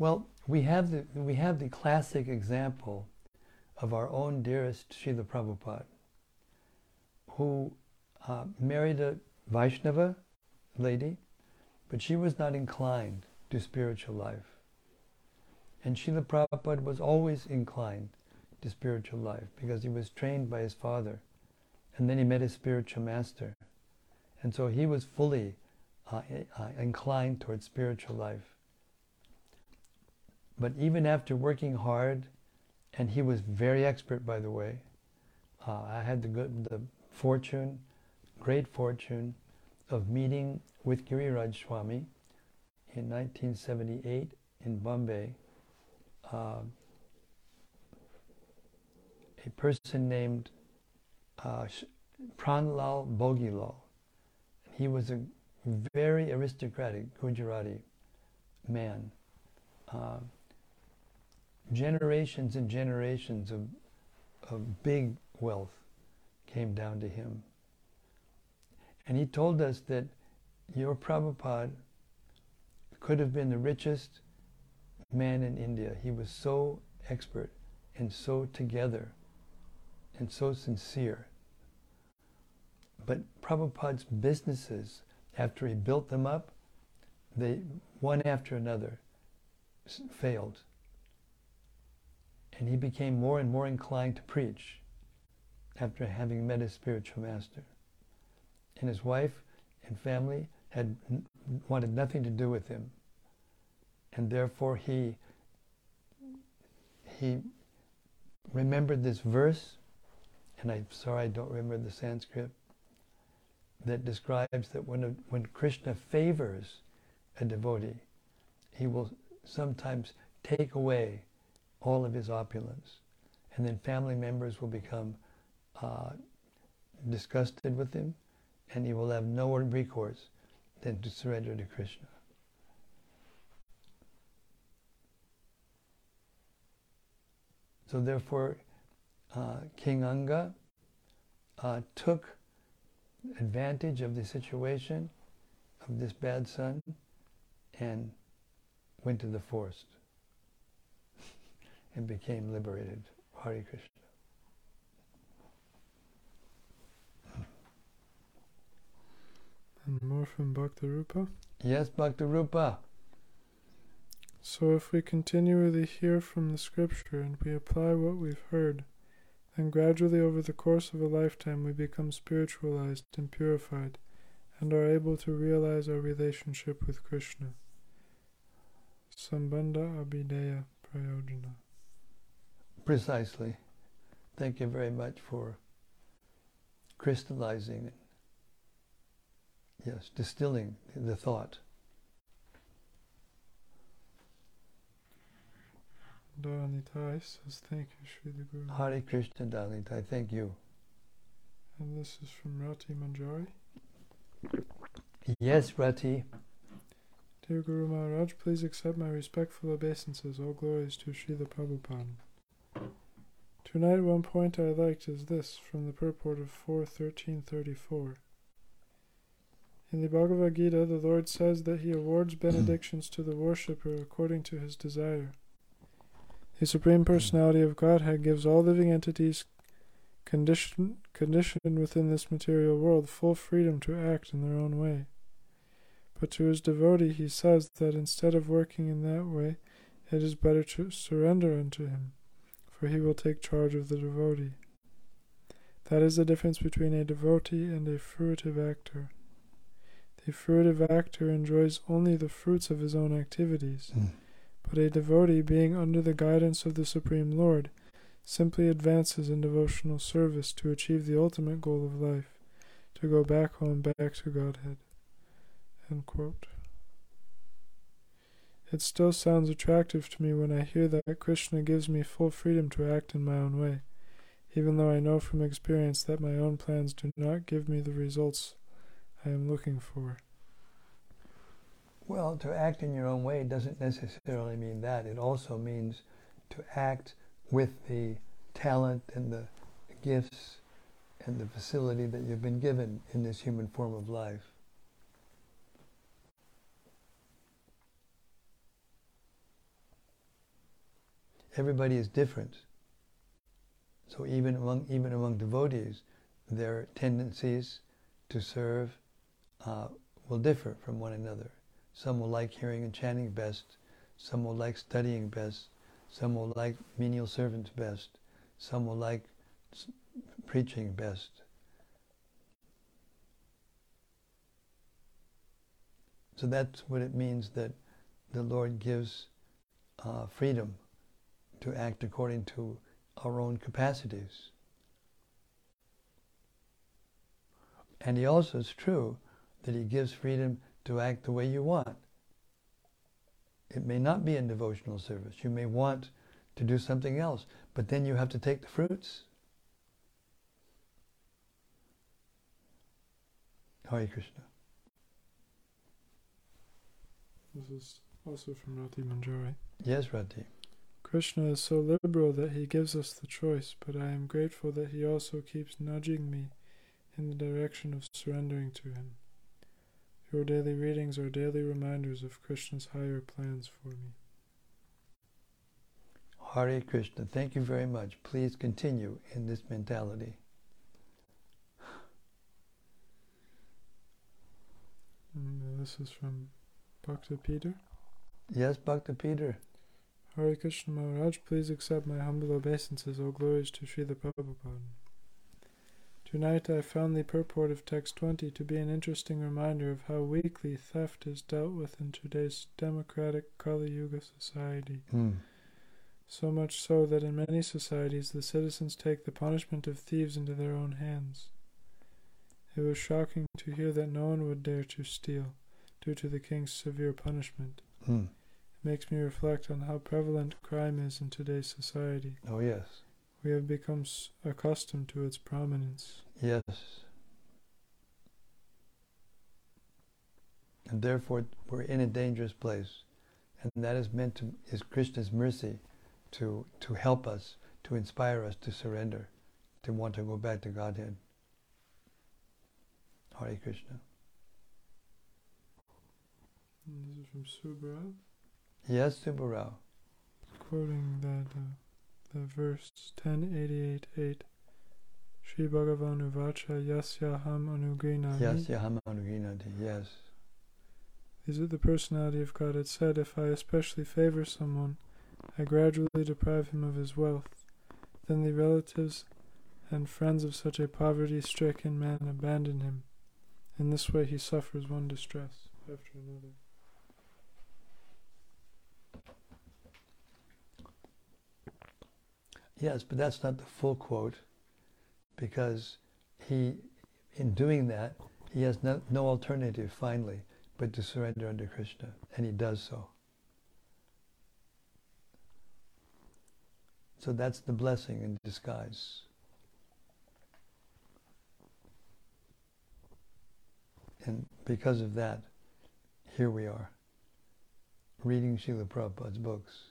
Well, we have the we have the classic example of our own dearest Srila Prabhupada, who uh, married a Vaishnava lady, but she was not inclined to spiritual life. And Srila Prabhupada was always inclined to spiritual life because he was trained by his father. And then he met his spiritual master. And so he was fully uh, uh, inclined towards spiritual life. But even after working hard, and he was very expert, by the way, uh, I had the good, the fortune, great fortune, of meeting with Giriraj Swami in 1978 in Bombay. Uh, a person named uh, Pranlal Bhogilal. He was a very aristocratic Gujarati man. Uh, generations and generations of, of big wealth came down to him. And he told us that your Prabhupada could have been the richest man in India. He was so expert and so together and so sincere. But Prabhupada's businesses, after he built them up, they one after another failed. And he became more and more inclined to preach after having met his spiritual master. And his wife and family had wanted nothing to do with him. And therefore he he remembered this verse, and I'm sorry I don't remember the Sanskrit, that describes that when, a, when Krishna favors a devotee, he will sometimes take away all of his opulence. And then family members will become uh, disgusted with him, and he will have no recourse than to surrender to Krishna. So therefore, uh, King Anga uh, took advantage of the situation of this bad son and went to the forest and became liberated. Hari Krishna. And more from Bhakti Rupa. Yes, Bhakti Rupa. So if we continually hear from the scripture and we apply what we've heard, then gradually over the course of a lifetime we become spiritualized and purified and are able to realize our relationship with Krishna. Sambandha Abhidheya Prayojana. Precisely. Thank you very much for crystallizing it. Yes, distilling the thought. Danitai says, Thank you, Sri Guru. Hare Krishna Danitai, thank you. And this is from Rati Manjari. Yes, Rati. Dear Guru Maharaj, please accept my respectful obeisances. All glories to Srila Prabhupada. Tonight, one point I liked is this from the purport of 4.13.34. In the Bhagavad Gita, the Lord says that He awards hmm. benedictions to the worshipper according to his desire. The Supreme Personality of Godhead gives all living entities condition, conditioned within this material world full freedom to act in their own way. But to his devotee he says that instead of working in that way, it is better to surrender unto him, for he will take charge of the devotee. That is the difference between a devotee and a fruitive actor. The fruitive actor enjoys only the fruits of his own activities. Mm but a devotee, being under the guidance of the Supreme Lord, simply advances in devotional service to achieve the ultimate goal of life, to go back home, back to Godhead. It still sounds attractive to me when I hear that Krishna gives me full freedom to act in my own way, even though I know from experience that my own plans do not give me the results I am looking for. Well, to act in your own way doesn't necessarily mean that. It also means to act with the talent and the gifts and the facility that you've been given in this human form of life. Everybody is different. So even among even among devotees, their tendencies to serve uh, will differ from one another. Some will like hearing and chanting best. Some will like studying best. Some will like menial servants best. Some will like preaching best. So that's what it means that the Lord gives uh, freedom to act according to our own capacities. And he also is true that he gives freedom to act the way you want. It may not be in devotional service. You may want to do something else, but then you have to take the fruits. Hare Krishna. This is also from Rati Manjari. Yes, Rati. Krishna is so liberal that he gives us the choice, but I am grateful that he also keeps nudging me in the direction of surrendering to him. Your daily readings are daily reminders of Krishna's higher plans for me. Hare Krishna. Thank you very much. Please continue in this mentality. Uh, this is from Bhakta Peter. Yes, Bhakta Peter. Hare Krishna Maharaj, please accept my humble obeisances, all glories to Srila Prabhupada. Tonight I found the purport of text 20 to be an interesting reminder of how weakly theft is dealt with in today's democratic Kali Yuga society. Mm. So much so that in many societies the citizens take the punishment of thieves into their own hands. It was shocking to hear that no one would dare to steal, due to the king's severe punishment. Mm. Makes me reflect on how prevalent crime is in today's society. Oh, yes. We have become accustomed to its prominence. Yes. And therefore, we're in a dangerous place. And that is meant to, is Krishna's mercy to, to help us, to inspire us to surrender, to want to go back to Godhead. Hare Krishna. And this is from Subbarao. Yes, Subbarao. Quoting that uh, the verse 1088.8 Sri Bhagavan Uvacha Yasyaham Anugrinami. Yes, Yaham Anuginati. Yes. Is it the personality of God? It said, If I especially favor someone, I gradually deprive him of his wealth. Then the relatives and friends of such a poverty stricken man abandon him. In this way he suffers one distress after another. Yes, but that's not the full quote because he, in doing that, he has no, no alternative finally but to surrender under Krishna, and he does so. So that's the blessing in disguise. And because of that, here we are, reading Srila Prabhupada's books.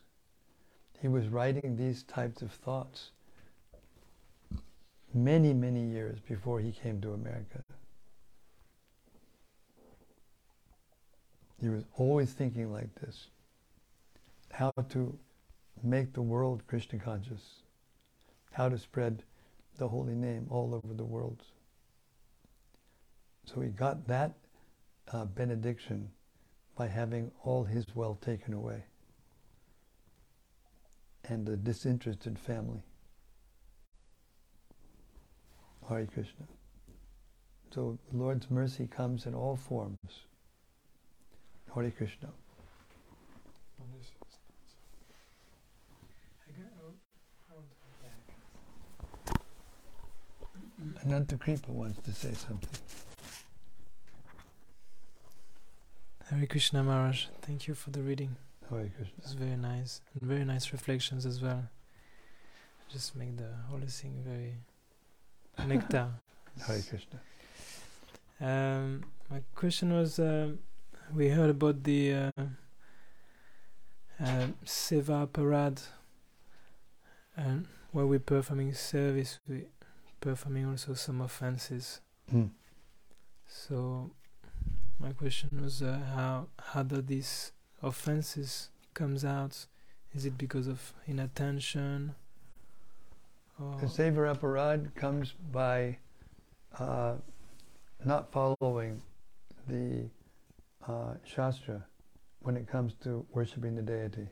He was writing these types of thoughts many, many years before he came to America. He was always thinking like this how to make the world Krishna conscious, how to spread the holy name all over the world. So he got that uh, benediction by having all his wealth taken away and a disinterested family. Hare Krishna. So the Lord's mercy comes in all forms. Hare Krishna. Ananta Kripa wants to say something. Hare Krishna Maharaj, thank you for the reading. Hare Krishna. It's very nice and very nice reflections as well. Just make the whole thing very nectar. *laughs* Hare Krishna. Um, my question was, um we heard about the uh, uh, Seva Parad, and while we're performing service, we performing also some offenses. Mm. So, my question was, uh, how how do these offenses comes out? Is it because of inattention? Or The Seva Aparad comes by uh, not following the uh, Shastra when it comes to worshipping the deity.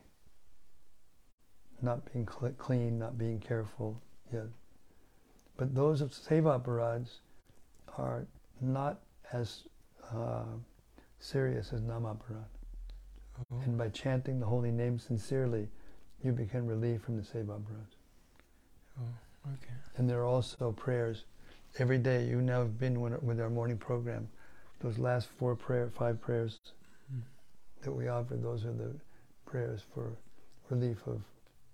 Not being cl- clean, not being careful. Yeah. But those of Seva Aparads are not as uh, serious as Namaparad. Oh, And by chanting the holy name sincerely, you become relieved from the Seva Aparad. oh, okay. And there are also prayers. Every day, you now have been with our morning program. Those last four prayer, five prayers Mm. that we offer, those are the prayers for relief of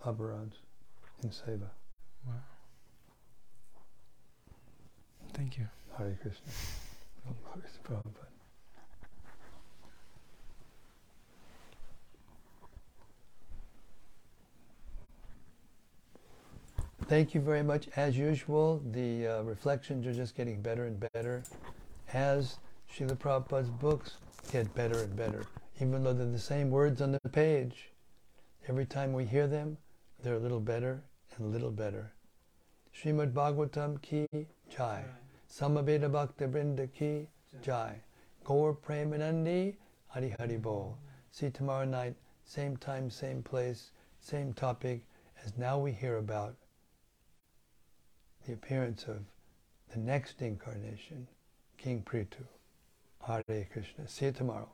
aparads in seva. Wow. Thank you. Hare Krishna. Oh, Hare Prabhupada. Thank you very much. As usual, the uh, reflections are just getting better and better as Srila Prabhupada's books get better and better. Even though they're the same words on the page, every time we hear them, they're a little better and a little better. Srimad Bhagavatam ki jai. Samaveta Bhakta Brinda ki jai. Gaur Premanandi Hari Hari Bol. See tomorrow night, same time, same place, same topic, as now we hear about the appearance of the next incarnation, King Prithu. Hare Krishna. See you tomorrow.